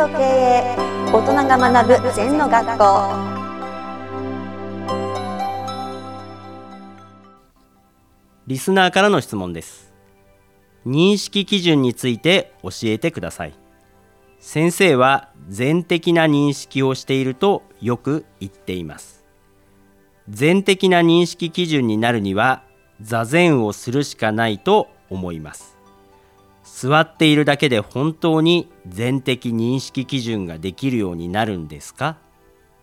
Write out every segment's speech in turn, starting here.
と経営大人が学ぶ禅の学校。リスナーからの質問です。認識基準について教えてください。先生は全的な認識をしているとよく言っています。全的な認識基準になるには座禅をするしかないと思います。座っているだけで本当に全的認識基準ができるようになるんですか？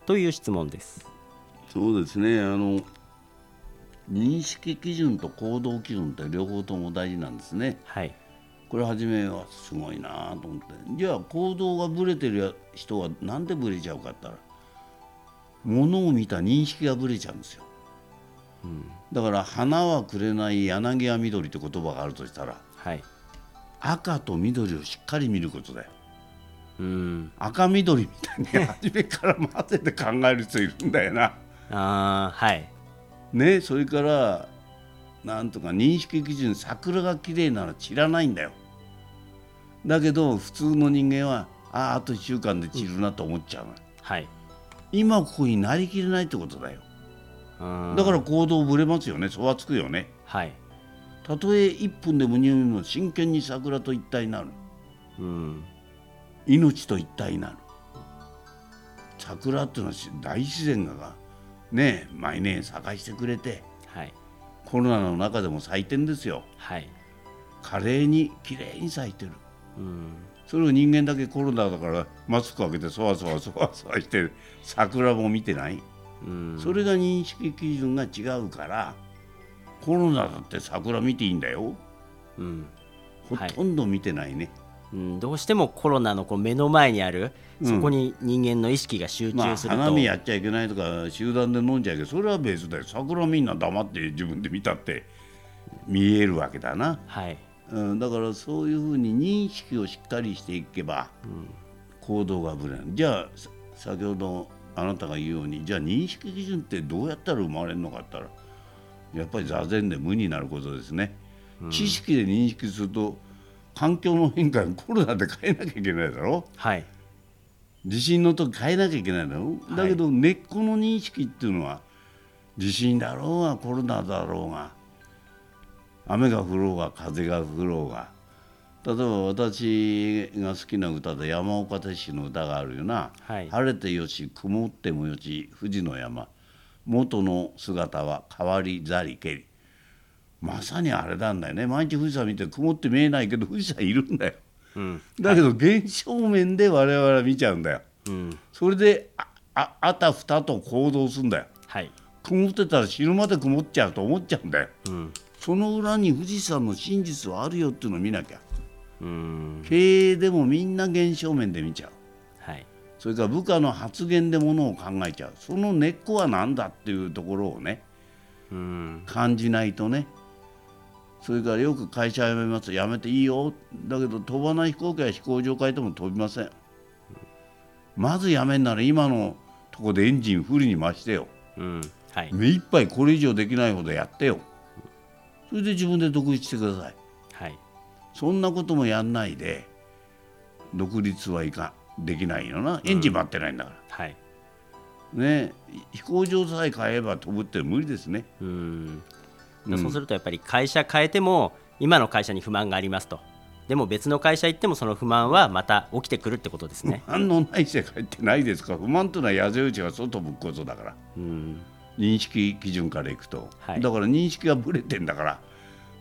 という質問です。そうですね。あの認識基準と行動基準って両方とも大事なんですね。はい。これ初めはすごいなと思って。じゃあ行動がぶれてる人はなんでぶれちゃうかったら物を見た認識がぶれちゃうんですよ、だから花はくれない柳は緑って言葉があるとしたらはい赤と緑をしっかり見ることだよ。うん。赤緑みたいに初めから混ぜて考える人いるんだよな。あーはい。ねそれからなんとか認識基準桜が綺麗なら散らないんだよ。だけど普通の人間はあああと1週間で散るなと思っちゃうの、はい。今ここになりきれないってことだよ。うん。だから行動ぶれますよね。そわつくよね。はいたとえ1分でも2分でも真剣に桜と一体になる。うん。命と一体になる。桜っていうのは大自然がね毎年咲かしてくれてはい。コロナの中でも咲いてんですよ。はい。華麗に綺麗に咲いてる。うん。それを人間だけコロナだからマスク開けてそわそわそわそわして桜も見てない。うん。それが認識基準が違うからコロナだって桜見ていいんだよ。うん。ほとんど見てないね、うん、どうしてもコロナのこう目の前にある、うん。そこに人間の意識が集まあ中すると、花見やっちゃいけないとか集団で飲んじゃいけない。それは別だよ。桜みんな黙って自分で見たって見えるわけだな、はい、うん、だからそういうふうに認識をしっかりしていけば行動がぶれないじゃあさ先ほどあなたが言うようにじゃあ認識基準ってどうやったら生まれるのかって言ったらやっぱり座禅で無になることですね、知識で認識すると環境の変化にコロナで変えなきゃいけないだろ。はい、地震の時変えなきゃいけないだろ。う、だけど根っこの認識っていうのは地震だろうがコロナだろうが雨が降ろうが風が降ろうが。例えば私が好きな歌で山岡鉄士の歌があるよな、はい。晴れてよし曇ってもよし富士の山元の姿は変わりざりけり。まさにあれなんだよね。毎日富士山見て曇って見えないけど富士山いるんだよ。うん。だけど現象面で我々は見ちゃうんだよ。うん。それであああたふたと行動するんだよ。はい。曇ってたら死ぬまで曇っちゃうと思っちゃうんだよ。うん。その裏に富士山の真実はあるよっていうのを見なきゃ。うん。経営でもみんな現象面で見ちゃう。はいそれから部下の発言でものを考えちゃう。その根っこは何だっていうところをねうん。感じないとね。それからよく会社辞めます。辞めていいよ。だけど飛ばない飛行機は飛行場変えても飛びません。まず辞めんなら今のとこでエンジンフルに増してよ。うん。はい。目いっぱいこれ以上できないほどやってよ。それで自分で独立してください。はい。そんなこともやんないで独立はいかできないよな。エンジン待ってないんだから、はい。ね。飛行場さえ変えば飛ぶって無理ですね。うん。うん。そうするとやっぱり会社変えても今の会社に不満がありますと。でも別の会社行ってもその不満はまた起きてくるってことですね。不満のない世界ってないですか。不満というのは矢印が外向くことだから。うん。認識基準からいくと、はい。だから認識がぶれてんだから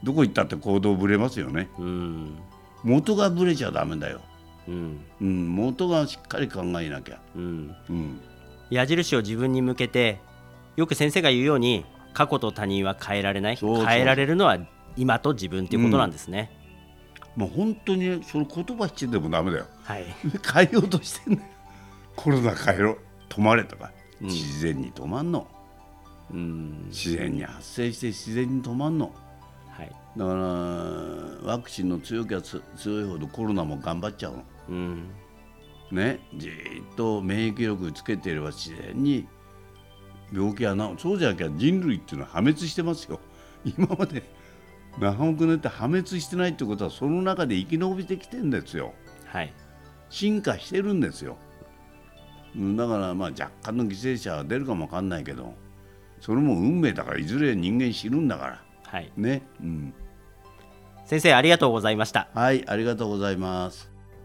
どこ行ったって行動ぶれますよね。うん。元がぶれちゃダメだよ、うん。うん、元がしっかり考えなきゃ、うん。うん、矢印を自分に向けてよく先生が言うように過去と他人は変えられない？変えられるのは今と自分っていうことなんですね、もう本当にそれ言葉してでもダメだよ。はい。変えようとしてんだよ。コロナ変えろ。止まれとか、うん。自然に止まんの。うん。自然に発生して自然に止まんの。はい。だからワクチンの強きゃつ強いほどコロナも頑張っちゃうのうん。ねじーっと免疫力つけていれば自然に病気は治るそうじゃなきゃ人類っていうのは破滅してますよ。今まで何億年って破滅してないってことはその中で生き延びてきてんですよ。はい。進化してるんですよ。うんだからまあ若干の犠牲者は出るかもわかんないけどそれも運命だからいずれ人間死ぬんだから。はい。ね、うん、先生ありがとうございました。はいありがとうございます